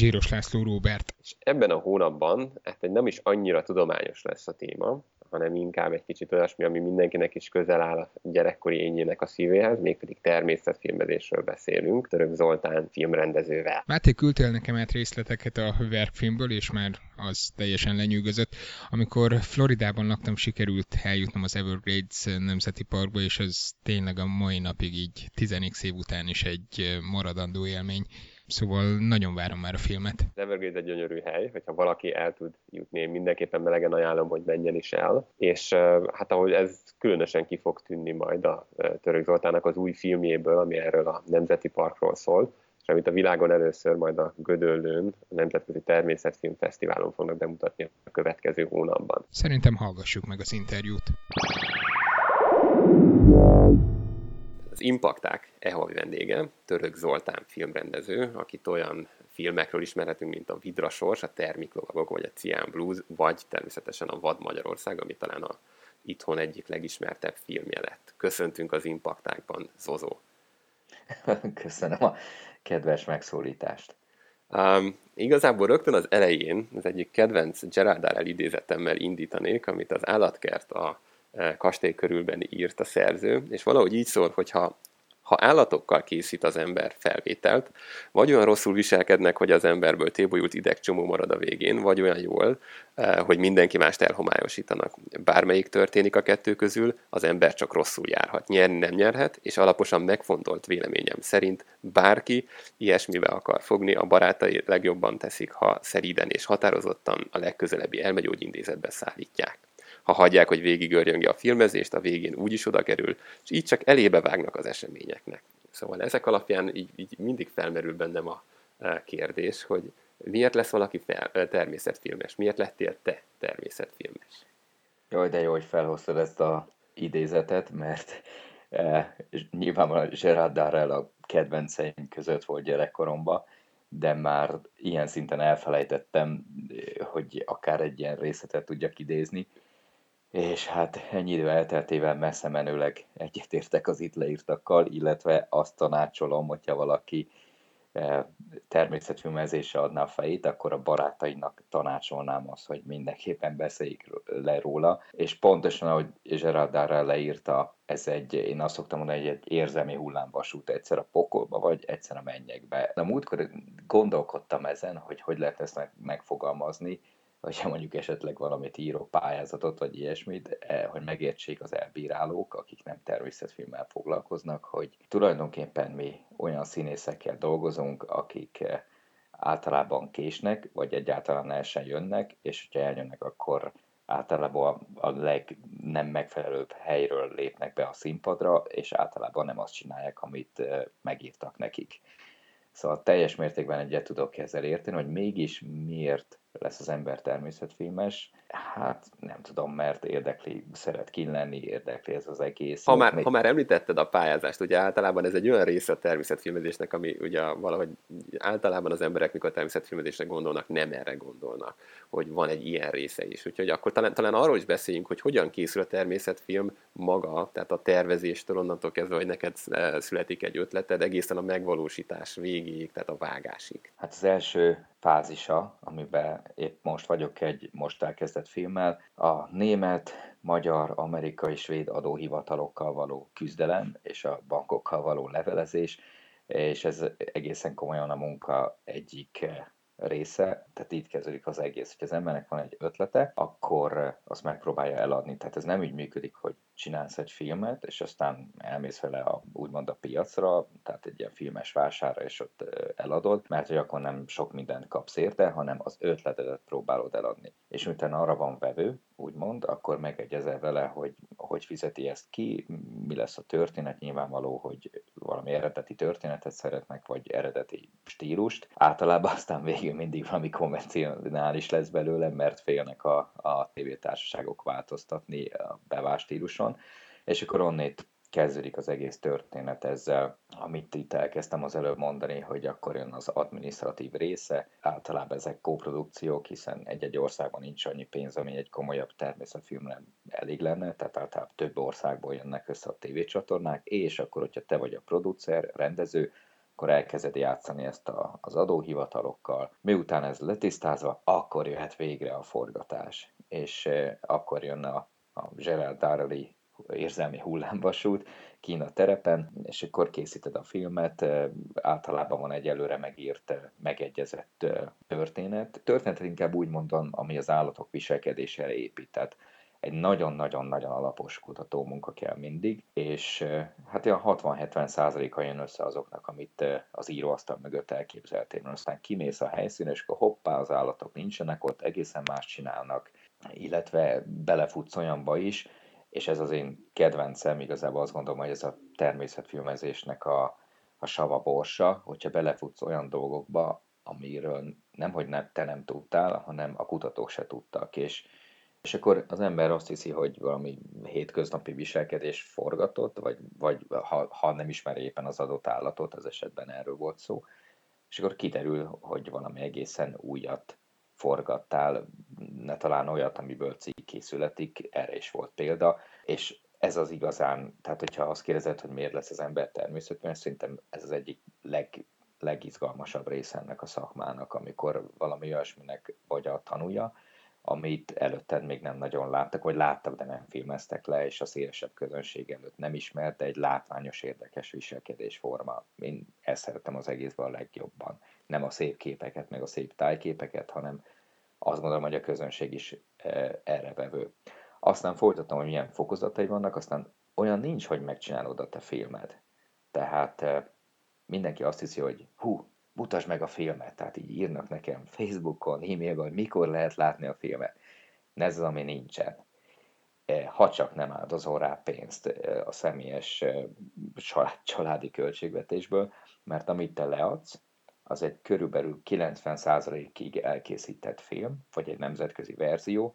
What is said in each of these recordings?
Zsíros László Róbert. És ebben a hónapban, hát nem is annyira tudományos lesz a téma, hanem inkább egy kicsit olyasmi, ami mindenkinek is közel áll a gyerekkori ényének a szívéhez, mégpedig természetfilmezésről beszélünk, Török Zoltán filmrendezővel. Máté küldtél nekem át részleteket a verkfilmből, és már az teljesen lenyűgözött. Amikor Floridában laktam, sikerült eljutnom az Everglades Nemzeti Parkba, és ez tényleg a mai napig így 10 év után is egy maradandó élmény. Szóval nagyon várom már a filmet. Az Everglades egy gyönyörű hely, hogyha valaki el tud jutni, én mindenképpen melegen ajánlom, hogy menjen is el. És hát ahogy ez különösen ki fog tűnni majd a Török Zoltának az új filmjéből, ami erről a Nemzeti Parkról szól, és amit a világon először majd a Gödöllőn, a Nemzetközi Természetfilm Fesztiválon fognak bemutatni a következő hónapban. Szerintem hallgassuk meg az interjút. Az Impakták e havi vendége, Török Zoltán filmrendező, akit olyan filmekről ismerhetünk, mint a Vidrasors, a Termiklovagok, vagy a Cian Blues, vagy természetesen a Vad Magyarország, ami talán a itthon egyik legismertebb filmje lett. Köszöntünk az Impaktákban, Zozó. Köszönöm a kedves megszólítást. Um, igazából rögtön az elején az egyik kedvenc Gerard Darrell idézetemmel indítanék, amit az állatkert a kastély körülben írt a szerző, és valahogy így szól, hogy ha állatokkal készít az ember felvételt, vagy olyan rosszul viselkednek, hogy az emberből tébolyult idegcsomó marad a végén, vagy olyan jól, eh, hogy mindenki mást elhomályosítanak. Bármelyik történik a kettő közül, az ember csak rosszul járhat. Nyerni nem nyerhet, és alaposan megfontolt véleményem szerint bárki ilyesmibe akar fogni, a barátai legjobban teszik, ha szeriden és határozottan a legközelebbi elmegyógyintézetbe szállítják ha hagyják, hogy végigörjöngi a filmezést, a végén úgyis oda kerül, és így csak elébe vágnak az eseményeknek. Szóval ezek alapján így, így mindig felmerül bennem a e, kérdés, hogy miért lesz valaki fel, e, természetfilmes? Miért lettél te természetfilmes? Jaj, de jó, hogy felhoztad ezt a idézetet, mert eh, nyilvánvalóan Gerard Darrell a kedvenceim között volt gyerekkoromban, de már ilyen szinten elfelejtettem, hogy akár egy ilyen részletet tudjak idézni. És hát ennyi idő elteltével messze menőleg egyetértek az itt leírtakkal, illetve azt tanácsolom, hogyha valaki eh, természetfilmezésre adná a fejét, akkor a barátainak tanácsolnám azt, hogy mindenképpen beszéljék le róla. És pontosan, ahogy Gerard Darrell leírta, ez egy, én azt szoktam mondani, hogy egy érzelmi hullámvasút, egyszer a pokolba vagy, egyszer a mennyekbe. A múltkor gondolkodtam ezen, hogy hogy lehet ezt megfogalmazni, hogyha mondjuk esetleg valamit írok, pályázatot, vagy ilyesmit, e, hogy megértsék az elbírálók, akik nem természetfilmmel foglalkoznak, hogy tulajdonképpen mi olyan színészekkel dolgozunk, akik e, általában késnek, vagy egyáltalán el sem jönnek, és hogyha eljönnek, akkor általában a leg nem megfelelőbb helyről lépnek be a színpadra, és általában nem azt csinálják, amit e, megírtak nekik. Szóval teljes mértékben egyet tudok ezzel érteni, hogy mégis miért lesz az ember természetfilmes. Hát nem tudom, mert érdekli, szeret kin lenni, érdekli ez az egész. Ha már, még... ha már említetted a pályázást, ugye általában ez egy olyan része a természetfilmezésnek, ami ugye valahogy általában az emberek, mikor a természetfilmezésre gondolnak, nem erre gondolnak, hogy van egy ilyen része is. Úgyhogy akkor talán, talán arról is beszéljünk, hogy hogyan készül a természetfilm maga, tehát a tervezéstől onnantól kezdve, hogy neked születik egy ötleted, egészen a megvalósítás végéig, tehát a vágásig. Hát az első fázisa, amiben épp most vagyok egy most elkezdett filmmel, a német, magyar, amerikai, svéd adóhivatalokkal való küzdelem és a bankokkal való levelezés, és ez egészen komolyan a munka egyik része, tehát így kezdődik az egész, hogy az embernek van egy ötlete, akkor azt megpróbálja eladni. Tehát ez nem úgy működik, hogy csinálsz egy filmet, és aztán elmész vele a, úgymond a piacra, tehát egy ilyen filmes vására, és ott eladod, mert hogy akkor nem sok mindent kapsz érte, hanem az ötletedet próbálod eladni. És utána arra van vevő, úgymond, akkor megegyezel vele, hogy hogy fizeti ezt ki, mi lesz a történet, nyilvánvaló, hogy valami eredeti történetet szeretnek, vagy eredeti stílust. Általában aztán végül mindig valami konvencionális lesz belőle, mert félnek a, a tévétársaságok változtatni a bevás stíluson, és akkor onnét kezdődik az egész történet ezzel, amit itt elkezdtem az előbb mondani, hogy akkor jön az administratív része. Általában ezek kóprodukciók, hiszen egy-egy országban nincs annyi pénz, ami egy komolyabb természetfilmre elég lenne, tehát általában több országból jönnek össze a tévécsatornák, és akkor, hogyha te vagy a producer, rendező, akkor elkezded játszani ezt a, az adóhivatalokkal. Miután ez letisztázva, akkor jöhet végre a forgatás. És eh, akkor jön a, a Gerald Darley érzelmi hullámvasút Kína terepen, és akkor készíted a filmet, általában van egy előre megírt, megegyezett történet. Történetet inkább úgy mondom, ami az állatok viselkedésére épít, tehát egy nagyon-nagyon-nagyon alapos kutató munka kell mindig, és hát olyan 60-70 százaléka jön össze azoknak, amit az íróasztal mögött elképzeltél. Aztán kimész a helyszínre, és akkor hoppá, az állatok nincsenek ott, egészen más csinálnak, illetve belefutsz olyanba is, és ez az én kedvencem, igazából azt gondolom, hogy ez a természetfilmezésnek a, a sava borsa, hogyha belefutsz olyan dolgokba, amiről nem, hogy nem, te nem tudtál, hanem a kutatók se tudtak, és, és akkor az ember azt hiszi, hogy valami hétköznapi viselkedés forgatott, vagy, vagy ha, ha nem ismer éppen az adott állatot, az esetben erről volt szó, és akkor kiderül, hogy valami egészen újat forgattál, ne talán olyat, amiből cikk készületik, erre is volt példa, és ez az igazán, tehát hogyha azt kérdezed, hogy miért lesz az ember természetben, szerintem ez az egyik leg, legizgalmasabb része ennek a szakmának, amikor valami olyasminek vagy a tanúja, amit előtted még nem nagyon láttak, vagy láttak, de nem filmeztek le, és a szélesebb közönség előtt nem ismert, egy látványos, érdekes viselkedésforma. Én ezt szeretem az egészben a legjobban. Nem a szép képeket, meg a szép tájképeket, hanem azt gondolom, hogy a közönség is e, erre vevő. Aztán folytatom, hogy milyen fokozatai vannak, aztán olyan nincs, hogy megcsinálod a te filmed. Tehát e, mindenki azt hiszi, hogy hú, mutasd meg a filmet, tehát így írnak nekem Facebookon, e-mailben, hogy mikor lehet látni a filmet. Ez az, ami nincsen. E, ha csak nem áldozol rá pénzt a személyes családi költségvetésből, mert amit te leadsz, az egy körülbelül 90%-ig elkészített film, vagy egy nemzetközi verzió,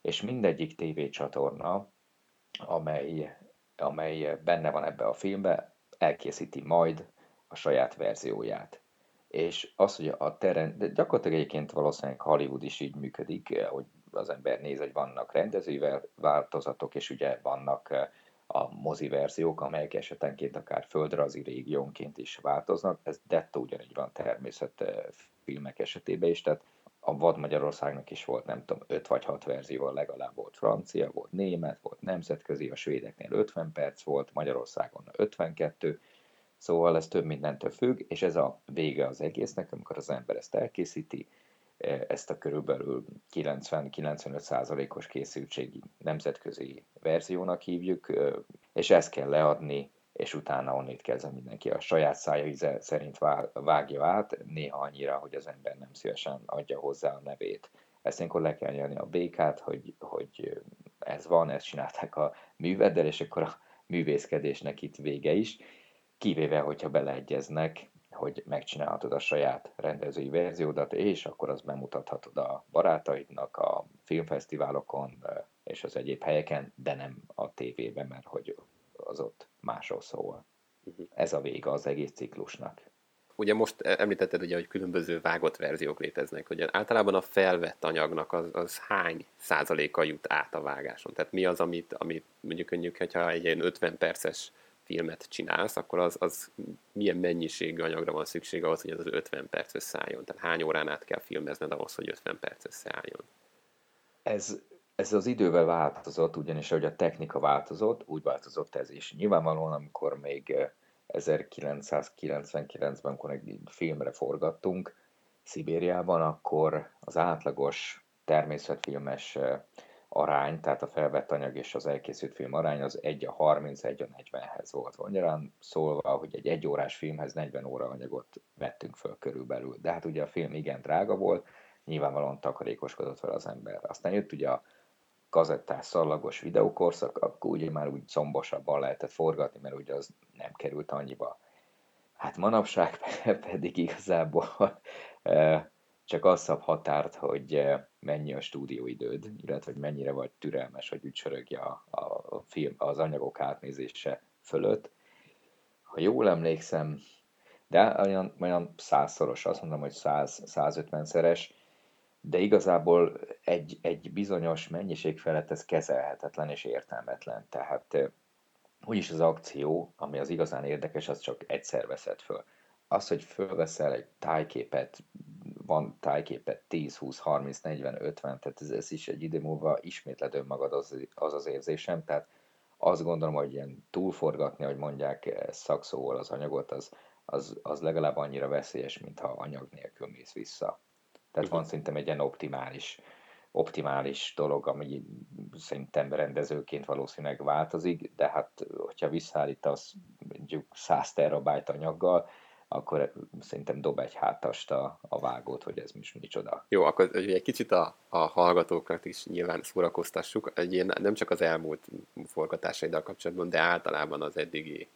és mindegyik tévécsatorna, amely, amely benne van ebbe a filmbe, elkészíti majd a saját verzióját. És az, hogy a teren, de gyakorlatilag egyébként valószínűleg Hollywood is így működik, hogy az ember néz, hogy vannak rendezői változatok, és ugye vannak a mozi verziók, amelyek esetenként akár földrajzi régiónként is változnak. Ez dettó ugyanígy van természetfilmek esetében is, tehát a Vad Magyarországnak is volt, nem tudom, 5 vagy 6 verzió, legalább volt francia, volt német, volt nemzetközi, a svédeknél 50 perc volt, Magyarországon 52, szóval ez több mindentől függ, és ez a vége az egésznek, amikor az ember ezt elkészíti, ezt a körülbelül 90-95%-os készültségi nemzetközi verziónak hívjuk, és ezt kell leadni, és utána onnét kezdve mindenki a saját szája szerint vágja át, néha annyira, hogy az ember nem szívesen adja hozzá a nevét. Ezt ilyenkor le kell nyelni a békát, hogy, hogy ez van, ezt csinálták a műveddel, és akkor a művészkedésnek itt vége is, kivéve, hogyha beleegyeznek, hogy megcsinálhatod a saját rendezői verziódat, és akkor azt bemutathatod a barátaidnak a filmfesztiválokon és az egyéb helyeken, de nem a tévében, mert hogy az ott másról szól. Uh-huh. Ez a vége az egész ciklusnak. Ugye most említetted, ugye, hogy különböző vágott verziók léteznek, hogy általában a felvett anyagnak az, az hány százaléka jut át a vágáson? Tehát mi az, amit, amit mondjuk, mondjuk hogyha egy ilyen 50 perces filmet csinálsz, akkor az, az milyen mennyiségű anyagra van szükség ahhoz, hogy ez az 50 perc összeálljon? Tehát hány órán át kell filmezned ahhoz, hogy 50 perc összeálljon? Ez, ez az idővel változott, ugyanis ahogy a technika változott, úgy változott ez is. Nyilvánvalóan, amikor még 1999-ben, eh, amikor egy filmre forgattunk Szibériában, akkor az átlagos természetfilmes eh, arány, tehát a felvett anyag és az elkészült film arány az 1 a 30, 1 a 40-hez volt. Magyarán szólva, hogy egy egy órás filmhez 40 óra anyagot vettünk föl körülbelül. De hát ugye a film igen drága volt, nyilvánvalóan takarékoskodott fel az ember. Aztán jött ugye a kazettás szallagos videókorszak, akkor ugye már úgy szombosabban lehetett forgatni, mert ugye az nem került annyiba. Hát manapság pedig igazából eh, csak az szab határt, hogy eh, mennyi a stúdióidőd, illetve hogy mennyire vagy türelmes, hogy úgy sörögje a, a film, az anyagok átnézése fölött. Ha jól emlékszem, de olyan, olyan százszoros, azt mondom, hogy 100-150-szeres, de igazából egy, egy bizonyos mennyiség felett ez kezelhetetlen és értelmetlen. Tehát úgyis az akció, ami az igazán érdekes, az csak egyszer veszed föl. Az, hogy fölveszel egy tájképet, van tájképet 10, 20, 30, 40, 50, tehát ez, ez is egy idő múlva ismétled önmagad az, az az érzésem, tehát azt gondolom, hogy ilyen túlforgatni, hogy mondják eh, szakszóval az anyagot, az, az, az legalább annyira veszélyes, mintha anyag nélkül mész vissza. Tehát van szerintem egy ilyen optimális, optimális dolog, ami szerintem rendezőként valószínűleg változik, de hát, hogyha visszaállítasz mondjuk 100 terabájt anyaggal, akkor szerintem dob egy hátast a, a vágót, hogy ez most micsoda. Jó, akkor egy kicsit a, a hallgatókat is nyilván szórakoztassuk. Egy, nem csak az elmúlt forgatásaiddal kapcsolatban, de általában az eddigi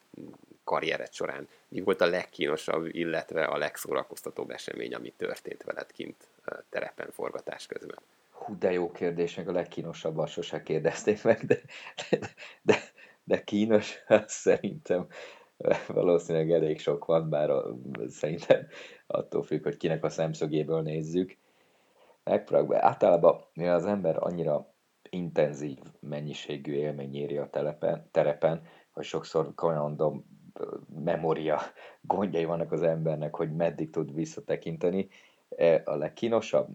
karriered során. Mi volt a legkínosabb, illetve a legszórakoztatóbb esemény, ami történt veled kint terepen forgatás közben? Hú, de jó kérdés, meg a legkínosabban sose kérdezték meg, de, de, de, de kínos, hát szerintem valószínűleg elég sok van, bár a, szerintem attól függ, hogy kinek a szemszögéből nézzük. Megpróbálok, általában mivel az ember annyira intenzív mennyiségű élmény éri a telepen, terepen, hogy sokszor komolyan memória gondjai vannak az embernek, hogy meddig tud visszatekinteni. E, a legkínosabb?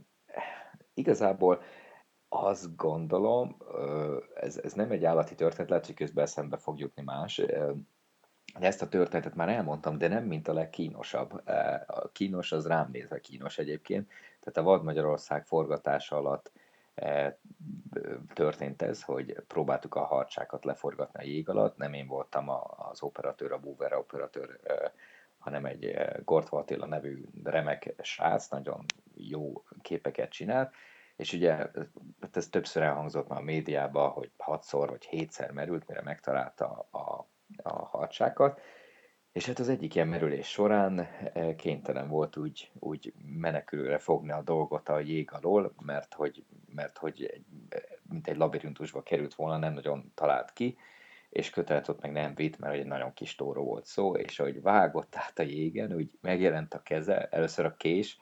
Igazából azt gondolom, ez, ez nem egy állati történet, lehet, hogy közben eszembe fog jutni más, ezt a történetet már elmondtam, de nem mint a legkínosabb. E, a kínos az rám nézve kínos egyébként. Tehát a Vad Magyarország forgatása alatt e, történt ez, hogy próbáltuk a harcsákat leforgatni a jég alatt. Nem én voltam az operatőr, a búver operatőr, e, hanem egy Gortva Attila nevű remek srác, nagyon jó képeket csinált, és ugye hát ez többször elhangzott már a médiában, hogy hatszor vagy hétszer merült, mire megtalálta a a harcsákat, és hát az egyik ilyen merülés során eh, kénytelen volt úgy, úgy menekülőre fogni a dolgot a jég alól, mert hogy, mert hogy mint egy labirintusba került volna, nem nagyon talált ki, és kötelet ott meg nem vitt, mert egy nagyon kis tóró volt szó, és ahogy vágott át a jégen, úgy megjelent a keze, először a kés,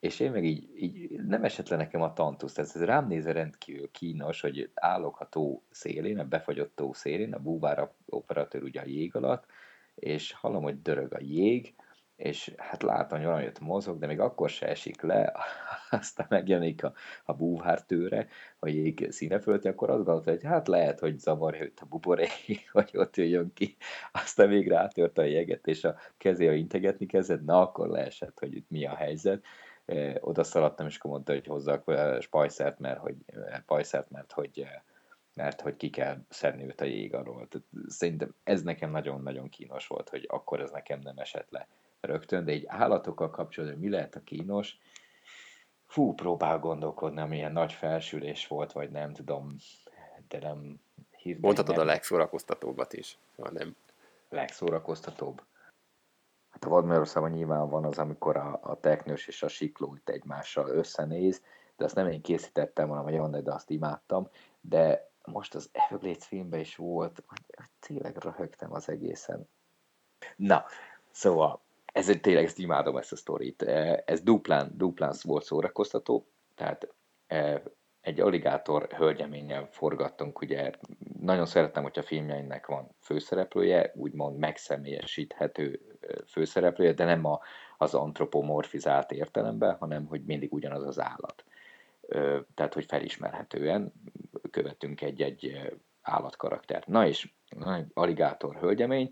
és én meg így, így nem esett le nekem a tantusz, ez, ez rám nézve rendkívül kínos, hogy állok a tó szélén, a befagyott tó szélén, a búvár operatőr ugye a jég alatt, és hallom, hogy dörög a jég, és hát látom, hogy valamit mozog, de még akkor se esik le, aztán megjelenik a, a búvártőre, a jég színe fölötti, akkor azt gondolta, hogy hát lehet, hogy zavarja őt a buboré, hogy ott jöjjön ki, aztán végre átörte a jeget, és a kezével integetni kezdett, na akkor leesett, hogy itt mi a helyzet, oda szaladtam, és akkor mondta, hogy hozzak spajszert, mert hogy, pajszert, mert hogy, mert hogy ki kell szedni őt a jég alól. Tehát szerintem ez nekem nagyon-nagyon kínos volt, hogy akkor ez nekem nem esett le rögtön, de egy állatokkal kapcsolatban mi lehet a kínos, fú, próbál gondolkodni, amilyen nagy felsülés volt, vagy nem tudom, de nem. Mondhatod nem. a legszórakoztatóbbat is, ha nem. Legszórakoztatóbb. Hát a Vadmagyarországban nyilván van az, amikor a, a teknős és a sikló itt egymással összenéz, de azt nem én készítettem, hanem a Janne, de azt imádtam, de most az Everglades filmben is volt, hogy tényleg röhögtem az egészen. Na, szóval, ez tényleg ezt imádom ezt a sztorit. Ez duplán, duplán volt szórakoztató, tehát egy aligátor hölgyeménnyel forgattunk, ugye nagyon szeretem, hogyha filmjeinek van főszereplője, úgymond megszemélyesíthető főszereplője, de nem a, az antropomorfizált értelemben, hanem hogy mindig ugyanaz az állat. Tehát, hogy felismerhetően követünk egy-egy állatkaraktert. Na és aligátor hölgyemény,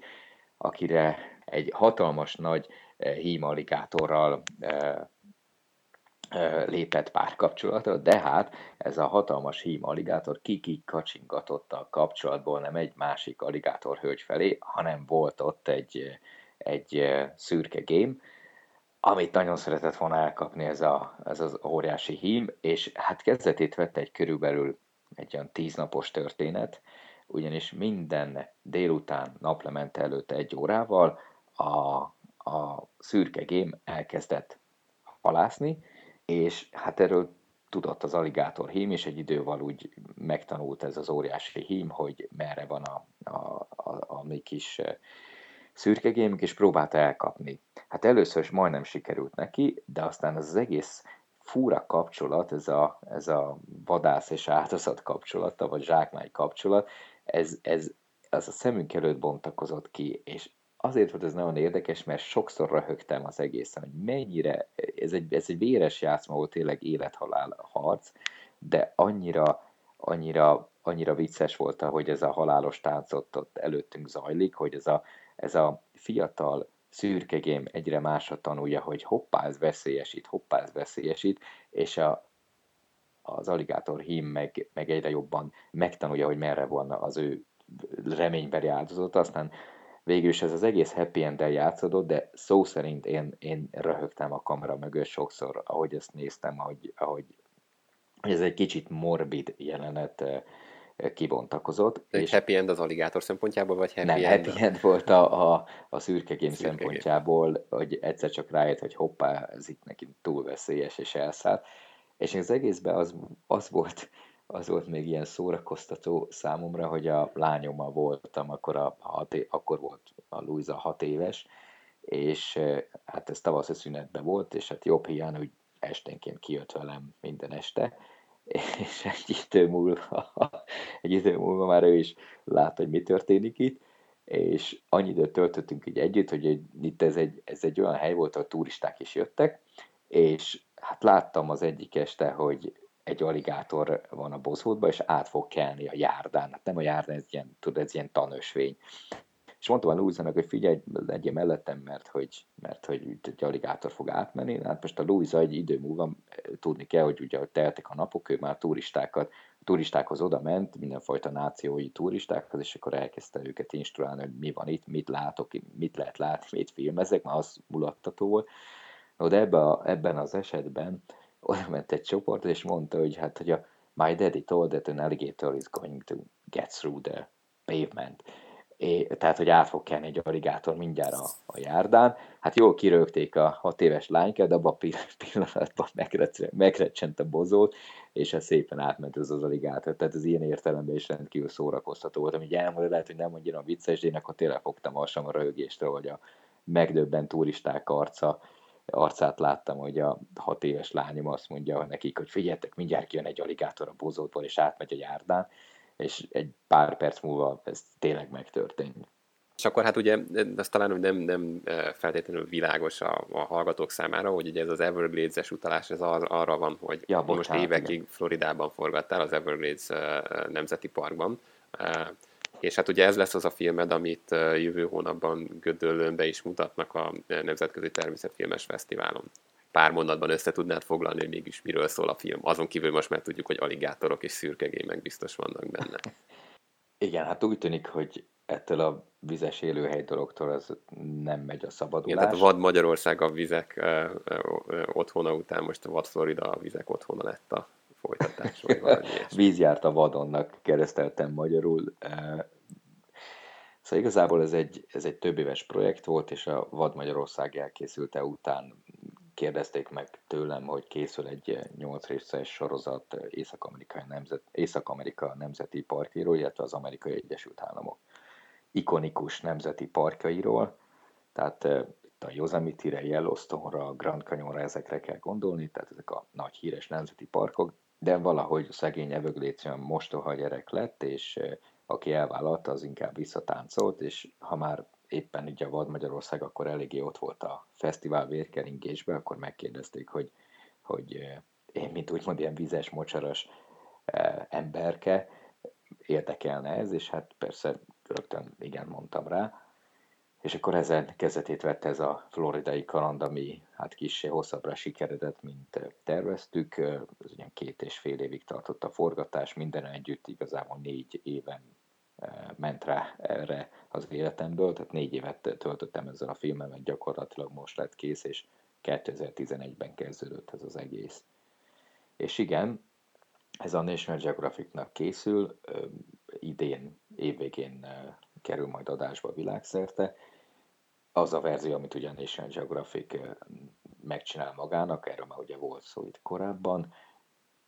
akire egy hatalmas nagy hím aligátorral lépett párkapcsolatra, de hát ez a hatalmas hím aligátor kiki kacsingatott a kapcsolatból nem egy másik aligátor hölgy felé, hanem volt ott egy, egy szürke gém, amit nagyon szeretett volna elkapni ez, a, ez az óriási hím, és hát kezdetét vette egy körülbelül egy olyan tíznapos történet, ugyanis minden délután naplemente előtt egy órával a, a szürke gém elkezdett halászni, és hát erről tudott az aligátor hím, és egy idővel úgy megtanult ez az óriási hím, hogy merre van a, a, a, a mi kis szürkegémük, és próbálta elkapni. Hát először is majdnem sikerült neki, de aztán az, az egész fúra kapcsolat, ez a, ez a vadász és áldozat kapcsolata, vagy zsákmány kapcsolat, ez, ez az a szemünk előtt bontakozott ki, és azért volt ez nagyon érdekes, mert sokszor röhögtem az egészen, hogy mennyire, ez egy, ez egy véres játszma volt, tényleg élethalál harc, de annyira, annyira, annyira vicces volt, hogy ez a halálos táncot ott előttünk zajlik, hogy ez a, ez a fiatal szürkegém egyre másra tanulja, hogy hoppá, ez veszélyesít, hoppá, ez veszélyesít, és a, az aligátor hím meg, meg egyre jobban megtanulja, hogy merre van az ő reménybeli áldozat, aztán végül is ez az egész happy end játszódott, de szó szerint én, én röhögtem a kamera mögött sokszor, ahogy ezt néztem, ahogy, ahogy hogy ez egy kicsit morbid jelenet eh, kibontakozott. De és happy end az aligátor szempontjából, vagy happy nem, end? happy end volt a, a, a szürke game szürke szempontjából, game. hogy egyszer csak rájött, hogy hoppá, ez itt neki túl veszélyes, és elszállt. És az egészben az, az volt az volt még ilyen szórakoztató számomra, hogy a lányommal voltam, akkor, a hat é- akkor volt a Luisa hat éves, és hát ez tavaszi szünetben volt, és hát jobb hiány, hogy esténként kijött velem minden este, és egy idő múlva, egy idő múlva már ő is látta, hogy mi történik itt, és annyi időt töltöttünk így együtt, hogy itt ez egy, ez egy olyan hely volt, ahol turisták is jöttek, és hát láttam az egyik este, hogy egy aligátor van a bozótban, és át fog kelni a járdán. Hát nem a járdán, ez ilyen, tudod, ez ilyen tanösvény. És mondtam a Louisa-nak, hogy figyelj, legyél mellettem, mert hogy, mert hogy egy aligátor fog átmenni. Hát most a Louisa egy idő múlva tudni kell, hogy ugye hogy teltek a napok, ő már turistákat, turistákhoz oda ment, mindenfajta nációi turistákhoz, és akkor elkezdte őket instruálni, hogy mi van itt, mit látok, mit lehet látni, mit filmezek, már az mulattató volt. No, de ebben, a, ebben az esetben oda ment egy csoport, és mondta, hogy hát, hogy a My daddy told that an alligator is going to get through the pavement. É, tehát, hogy át fog kelni egy alligátor mindjárt a, a járdán. Hát jól kirögték a hat éves lánykát, de abban a pillanatban megrecsent a bozót, és ez szépen átment ez az alligátor. Tehát ez ilyen értelemben is rendkívül szórakoztató volt, ami elmondja, lehet, hogy nem annyira vicces, de én akkor tényleg fogtam a a röhögéstől, hogy a megdöbbent turisták arca arcát láttam, hogy a hat éves lányom azt mondja nekik, hogy figyeljetek, mindjárt kijön egy aligátor a bozótból, és átmegy a járdán, és egy pár perc múlva ez tényleg megtörtént. És akkor hát ugye, ez talán nem, nem e, feltétlenül világos a, a hallgatók számára, hogy ugye ez az Everglades-es utalás, ez az, arra van, hogy ja, bocsánat, most évekig igen. Floridában forgattál, az Everglades e, Nemzeti Parkban. E, és hát ugye ez lesz az a filmed, amit jövő hónapban Gödöllőnbe is mutatnak a Nemzetközi Természetfilmes Fesztiválon. Pár mondatban össze tudnád foglalni, hogy mégis miről szól a film. Azon kívül most már tudjuk, hogy aligátorok és szürkegémek biztos vannak benne. Igen, hát úgy tűnik, hogy ettől a vizes élőhely dologtól az nem megy a szabadulás. Igen, tehát vad Magyarország a vizek ö, ö, otthona után most a vad Florida a vizek otthona lett a folytatás. Víz járt a vadonnak, kereszteltem magyarul. Szóval igazából ez egy, ez egy több éves projekt volt, és a Vad Magyarország elkészülte után kérdezték meg tőlem, hogy készül egy 8 részes sorozat Észak-Amerika, nemzet, Észak-Amerika nemzeti parkjáról, illetve az Amerikai Egyesült Államok ikonikus nemzeti parkjairól. Tehát itt a Yosemite-re, Yellowstone-ra, Grand Canyonra ezekre kell gondolni, tehát ezek a nagy híres nemzeti parkok, de valahogy szegény olyan mostoha gyerek lett, és aki elvállalta, az inkább visszatáncolt, és ha már éppen ugye Vad Magyarország, akkor eléggé ott volt a fesztivál vérkeringésben, akkor megkérdezték, hogy, hogy én, mint úgymond ilyen vizes, mocsaras emberke, érdekelne ez, és hát persze rögtön igen mondtam rá. És akkor ezen kezdetét vett ez a floridai kaland, ami hát kicsi hosszabbra sikeredett, mint terveztük. Ez ugyan két és fél évig tartott a forgatás, minden együtt igazából négy éven ment rá erre az életemből, tehát négy évet töltöttem ezzel a filmmel, mert gyakorlatilag most lett kész, és 2011-ben kezdődött ez az egész. És igen, ez a National Geographic-nak készül, idén, évvégén kerül majd adásba világszerte. Az a verzió, amit ugye a National Geographic megcsinál magának, erről már ugye volt szó itt korábban,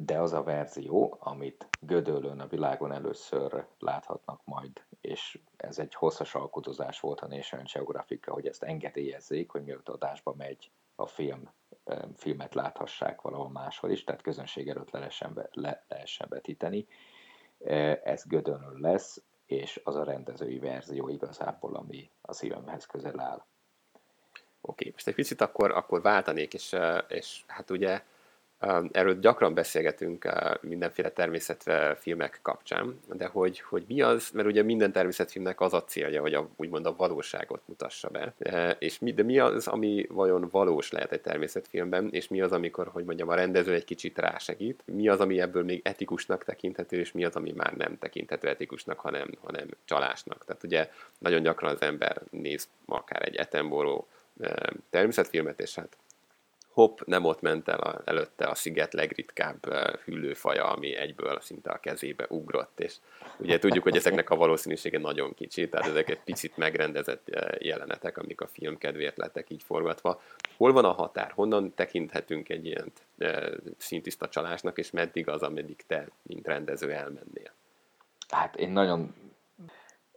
de az a verzió, amit Gödöllön a világon először láthatnak majd, és ez egy hosszas alkudozás volt a National geographic hogy ezt engedélyezzék, hogy mielőtt adásba megy a film, filmet láthassák valahol máshol is, tehát közönség előtt le lehessen, be, le lehessen vetíteni. Ez Gödöllön lesz, és az a rendezői verzió igazából, ami a szívemhez közel áll. Oké, most egy picit akkor, akkor váltanék, és, és hát ugye Erről gyakran beszélgetünk mindenféle természetfilmek kapcsán, de hogy, hogy mi az, mert ugye minden természetfilmnek az a célja, hogy a, úgymond a valóságot mutassa be. És mi, de mi az, ami vajon valós lehet egy természetfilmben, és mi az, amikor, hogy mondjam, a rendező egy kicsit rásegít, mi az, ami ebből még etikusnak tekinthető, és mi az, ami már nem tekinthető etikusnak, hanem, hanem csalásnak. Tehát ugye nagyon gyakran az ember néz akár egy Etenboró természetfilmet, és hát hopp, nem ott ment el a, előtte a sziget legritkább hüllőfaja, ami egyből szinte a kezébe ugrott, és ugye tudjuk, hogy ezeknek a valószínűsége nagyon kicsi, tehát ezek egy picit megrendezett jelenetek, amik a film kedvéért lettek így forgatva. Hol van a határ? Honnan tekinthetünk egy ilyen szintiszta csalásnak, és meddig az, ameddig te, mint rendező elmennél? Hát én nagyon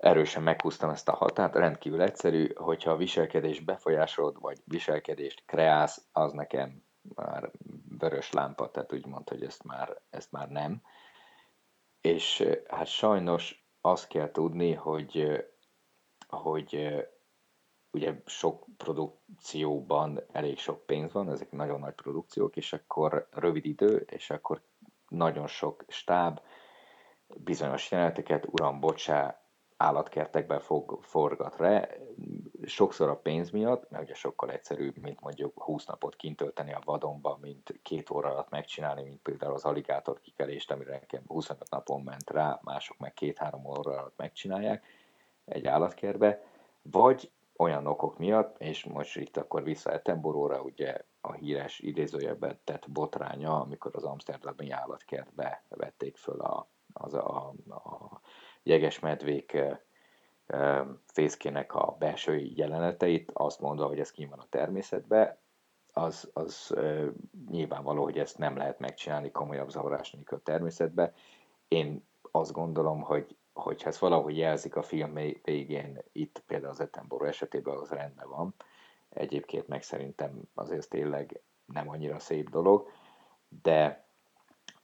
erősen meghúztam ezt a határt, rendkívül egyszerű, hogyha a viselkedés befolyásolod, vagy viselkedést kreálsz, az nekem már vörös lámpa, tehát úgy mondta, hogy ezt már, ezt már nem. És hát sajnos azt kell tudni, hogy, hogy ugye sok produkcióban elég sok pénz van, ezek nagyon nagy produkciók, és akkor rövid idő, és akkor nagyon sok stáb, bizonyos jeleneteket, uram, bocsá, állatkertekben fog, forgat re, sokszor a pénz miatt, mert ugye sokkal egyszerűbb, mint mondjuk 20 napot kint tölteni a vadonba, mint két óra alatt megcsinálni, mint például az aligátor kikelést, amire nekem 25 napon ment rá, mások meg két-három óra alatt megcsinálják egy állatkertbe, vagy olyan okok miatt, és most itt akkor vissza Etenboróra, ugye a híres idézőjelben tett botránya, amikor az Amsterdami állatkertbe vették föl a, az a, a jegesmedvék fészkének a belső jeleneteit, azt mondva, hogy ez kim van a természetben, az, az nyilvánvaló, hogy ezt nem lehet megcsinálni komolyabb zavarás nélkül a természetbe. Én azt gondolom, hogy hogyha ez valahogy jelzik a film végén, itt például az Etenború esetében az rendben van, egyébként meg szerintem azért tényleg nem annyira szép dolog, de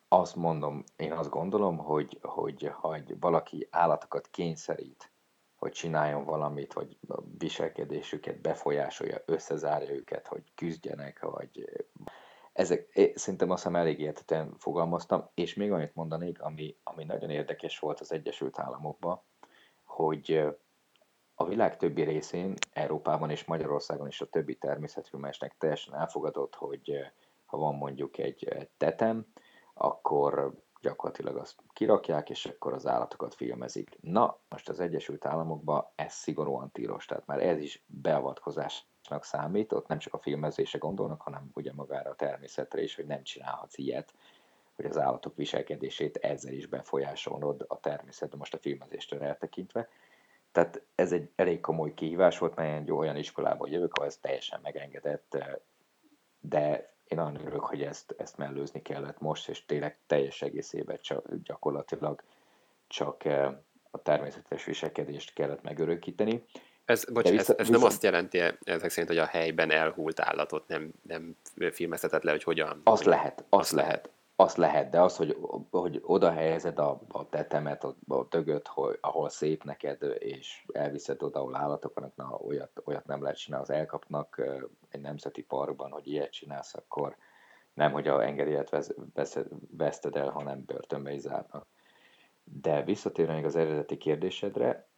azt mondom, én azt gondolom, hogy, hogy ha valaki állatokat kényszerít, hogy csináljon valamit, hogy a viselkedésüket befolyásolja, összezárja őket, hogy küzdjenek, vagy ezek, szerintem azt hiszem elég értetően fogalmaztam, és még annyit mondanék, ami, ami nagyon érdekes volt az Egyesült Államokban, hogy a világ többi részén, Európában és Magyarországon is a többi természetfilmesnek teljesen elfogadott, hogy ha van mondjuk egy tetem, akkor gyakorlatilag azt kirakják, és akkor az állatokat filmezik. Na, most az Egyesült Államokban ez szigorúan tilos, tehát már ez is beavatkozásnak számít, ott nem csak a filmezése gondolnak, hanem ugye magára a természetre is, hogy nem csinálhatsz ilyet, hogy az állatok viselkedését ezzel is befolyásolnod a természetbe, most a filmezéstől eltekintve. Tehát ez egy elég komoly kihívás volt, mert egy olyan iskolából jövök, ahol ez teljesen megengedett, de én nagyon örülök, hogy ezt, ezt mellőzni kellett most, és tényleg teljes egészében csak, gyakorlatilag csak eh, a természetes viselkedést kellett megörökíteni. Ez, bocs, vissza, ez, ez vissza... nem azt jelenti ezek szerint, hogy a helyben elhult állatot nem, nem filmezheted le, hogy hogyan... Az lehet, az lehet azt lehet, de az, hogy, hogy oda helyezed a, a tetemet, a, a tögöt, hogy, ahol szép neked, és elviszed oda, ahol állatok vannak, na, olyat, olyat nem lehet csinálni. Az elkapnak egy nemzeti parkban, hogy ilyet csinálsz, akkor nem, hogy a engedélyet veszted el, hanem börtönbe is zárnak. De visszatérve még az eredeti kérdésedre,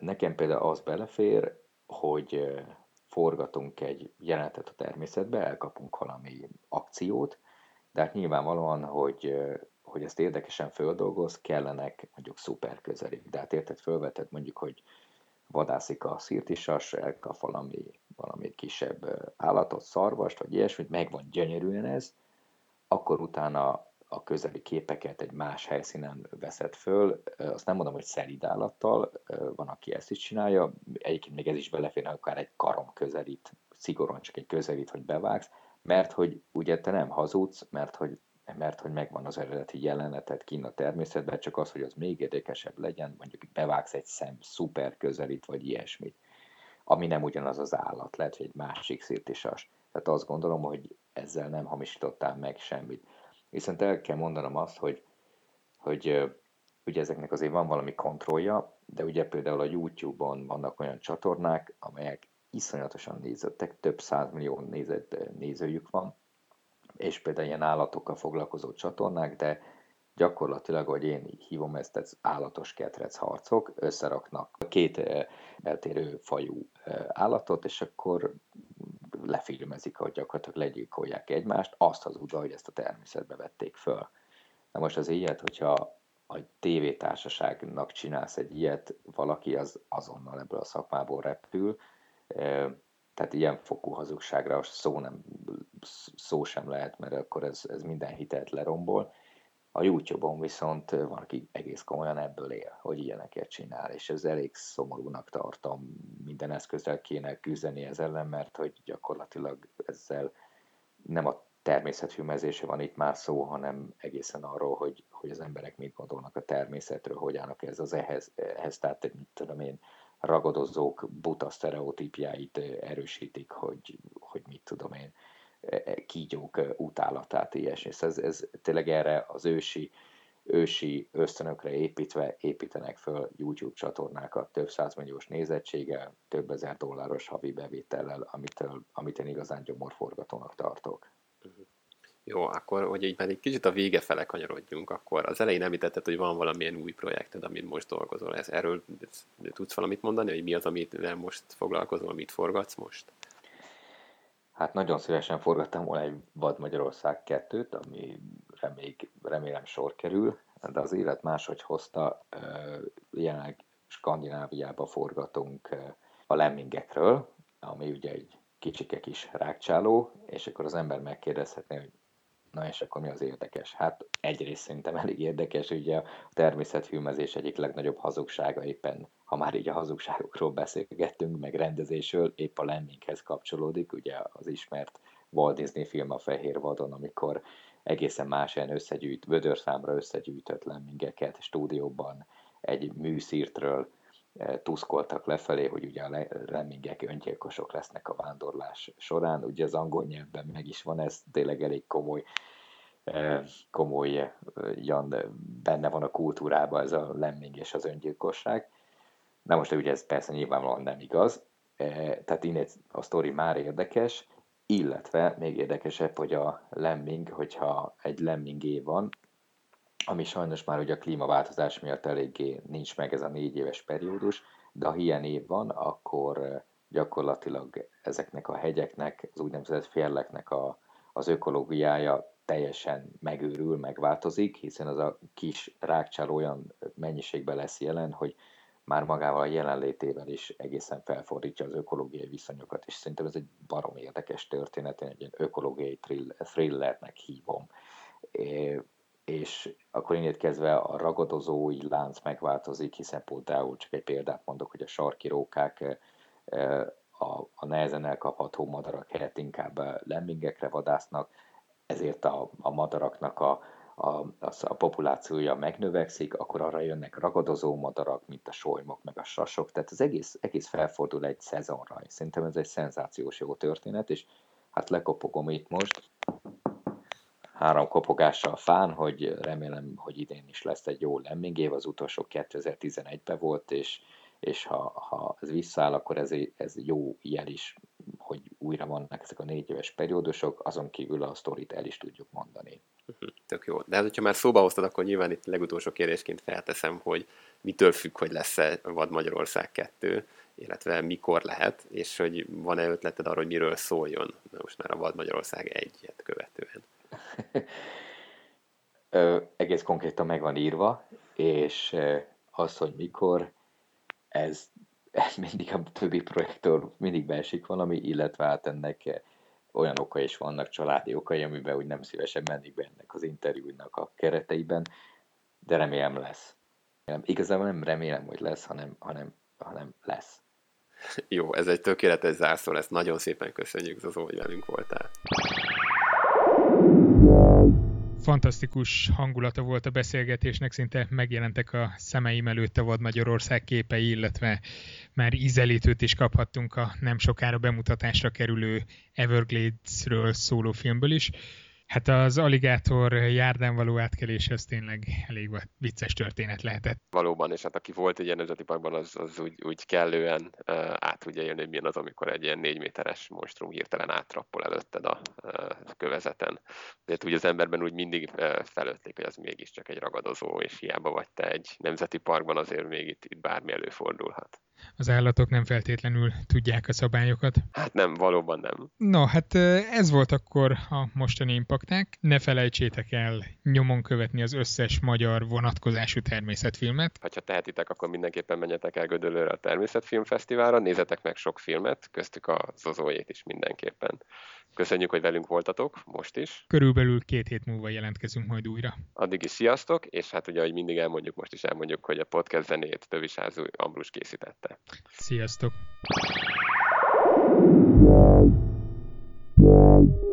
nekem például az belefér, hogy forgatunk egy jelenetet a természetbe, elkapunk valami akciót, de hát nyilvánvalóan, hogy, hogy ezt érdekesen földolgoz, kellenek mondjuk szuper közeli. De hát érted, fölveted mondjuk, hogy vadászik a szirtisas, elkap valami, valami kisebb állatot, szarvast, vagy ilyesmit, megvan gyönyörűen ez, akkor utána a közeli képeket egy más helyszínen veszed föl. Azt nem mondom, hogy szelid állattal, van, aki ezt is csinálja, egyébként még ez is beleférne, akár egy karom közelít, szigorúan csak egy közelít, hogy bevágsz, mert hogy ugye te nem hazudsz, mert hogy mert hogy megvan az eredeti jelenetet kinn a természetben, csak az, hogy az még érdekesebb legyen, mondjuk bevágsz egy szem szuper közelít, vagy ilyesmit, ami nem ugyanaz az állat, lehet, hogy egy másik szirtisas. Tehát azt gondolom, hogy ezzel nem hamisítottál meg semmit. Viszont el kell mondanom azt, hogy, hogy ugye ezeknek azért van valami kontrollja, de ugye például a YouTube-on vannak olyan csatornák, amelyek iszonyatosan nézettek, több százmillió nézett, nézőjük van, és például ilyen állatokkal foglalkozó csatornák, de gyakorlatilag, hogy én így hívom ezt, ez állatos ketrec harcok, összeraknak két eltérő fajú állatot, és akkor lefilmezik, hogy gyakorlatilag legyilkolják egymást, azt hazudva, hogy ezt a természetbe vették föl. Na most az ilyet, hogyha a tévétársaságnak csinálsz egy ilyet, valaki az azonnal ebből a szakmából repül, tehát ilyen fokú hazugságra szó, nem, szó sem lehet, mert akkor ez, ez minden hitelt lerombol. A YouTube-on viszont van, aki egész komolyan ebből él, hogy ilyeneket csinál, és ez elég szomorúnak tartom. Minden eszközzel kéne küzdeni ez ellen, mert hogy gyakorlatilag ezzel nem a természetfilmezése van itt már szó, hanem egészen arról, hogy, hogy az emberek mit gondolnak a természetről, hogy állnak ez az ehhez, ehhez tehát mit tudom én, ragadozók buta sztereotípjáit erősítik, hogy, hogy mit tudom én, e, e, kígyók utálatát, ilyesmi. Ez, ez tényleg erre az ősi, ősi ösztönökre építve építenek föl YouTube csatornákat több százmilliós nézettséggel, több ezer dolláros havi bevétellel, amitől, amit én igazán gyomorforgatónak tartok. Jó, akkor, hogy így már egy kicsit a vége fele kanyarodjunk, akkor az elején említetted, hogy van valamilyen új projekted, amit most dolgozol. Ez, erről tudsz valamit mondani, hogy mi az, amit most foglalkozol, mit forgatsz most? Hát nagyon szívesen forgattam volna egy Vad Magyarország 2-t, ami még remélem sor kerül, de az élet máshogy hozta. Jelenleg Skandináviába forgatunk a lemmingekről, ami ugye egy kicsike kis rákcsáló, és akkor az ember megkérdezhetné, hogy Na és akkor mi az érdekes? Hát egyrészt szerintem elég érdekes, ugye a természetfilmezés egyik legnagyobb hazugsága éppen, ha már így a hazugságokról beszélgettünk, meg rendezésről, épp a lemminghez kapcsolódik, ugye az ismert Walt Disney film a Fehér Vadon, amikor egészen más ilyen összegyűjt, vödörszámra összegyűjtött lemmingeket stúdióban egy műszírtről tuszkoltak lefelé, hogy ugye a lemmingek öngyilkosok lesznek a vándorlás során. Ugye az angol nyelvben meg is van ez, tényleg elég komoly eh, komoly eh, benne van a kultúrában ez a lemming és az öngyilkosság. Na most ugye ez persze nyilvánvalóan nem igaz, tehát innen a sztori már érdekes, illetve még érdekesebb, hogy a lemming, hogyha egy lemmingé van, ami sajnos már ugye a klímaváltozás miatt eléggé nincs meg ez a négy éves periódus, de ha ilyen év van, akkor gyakorlatilag ezeknek a hegyeknek, az úgynevezett férleknek a, az ökológiája teljesen megőrül, megváltozik, hiszen az a kis rákcsál olyan mennyiségben lesz jelen, hogy már magával a jelenlétével is egészen felfordítja az ökológiai viszonyokat, és szerintem ez egy barom érdekes történet, én egy ilyen ökológiai thrillernek hívom és akkor innét kezdve a ragadozói lánc megváltozik, hiszen például csak egy példát mondok, hogy a sarki rókák a, a nehezen elkapható madarak helyett inkább lemmingekre vadásznak, ezért a, a madaraknak a, a, a, a populációja megnövekszik, akkor arra jönnek ragadozó madarak, mint a solymok, meg a sasok, tehát az egész, egész felfordul egy szezonra. Szerintem ez egy szenzációs jó történet, és hát lekopogom itt most, három kopogással fán, hogy remélem, hogy idén is lesz egy jó lemming év, az utolsó 2011-ben volt, és, és ha, ha ez visszaáll, akkor ez, ez jó jel is, hogy újra vannak ezek a négy éves periódusok, azon kívül a sztorit el is tudjuk mondani. Mhm, tök jó. De hát, hogyha már szóba hoztad, akkor nyilván itt legutolsó kérdésként felteszem, hogy mitől függ, hogy lesz-e Vad Magyarország 2, illetve mikor lehet, és hogy van-e ötleted arra, hogy miről szóljon most már a Vad Magyarország 1-et követően? Ö, egész konkrétan meg van írva, és az, hogy mikor, ez, ez mindig a többi projektől mindig beesik valami, illetve hát ennek olyan okai is vannak, családi okai, amiben úgy nem szívesen mennék be ennek az interjúnak a kereteiben, de remélem lesz. Igazából nem remélem, hogy lesz, hanem, hanem, hanem lesz. Jó, ez egy tökéletes zárszó lesz. Nagyon szépen köszönjük, Zozó, hogy velünk voltál. Fantasztikus hangulata volt a beszélgetésnek, szinte megjelentek a szemeim előtt a Vad Magyarország képei, illetve már ízelítőt is kaphattunk a nem sokára bemutatásra kerülő Everglades-ről szóló filmből is. Hát az aligátor járdán való átkelés, ez tényleg elég vicces történet lehetett. Valóban, és hát aki volt egy ilyen nemzeti parkban, az, az úgy, úgy kellően uh, át tudja élni, hogy milyen az, amikor egy ilyen négy méteres monstrum hirtelen átrappol előtted a uh, kövezeten. De úgy az emberben úgy mindig uh, felötlik, hogy az mégiscsak egy ragadozó, és hiába vagy te egy nemzeti parkban, azért még itt, itt bármi előfordulhat az állatok nem feltétlenül tudják a szabályokat. Hát nem, valóban nem. No, hát ez volt akkor a mostani impakták. Ne felejtsétek el nyomon követni az összes magyar vonatkozású természetfilmet. Ha tehetitek, akkor mindenképpen menjetek el Gödöllőre a Természetfilmfesztiválra, nézzetek meg sok filmet, köztük a Zozójét is mindenképpen. Köszönjük, hogy velünk voltatok most is. Körülbelül két hét múlva jelentkezünk majd újra. Addig is sziasztok, és hát ugye, ahogy mindig elmondjuk, most is elmondjuk, hogy a podcast zenét Tövisázú Ambrus készítette. Sziasztok! Yeah.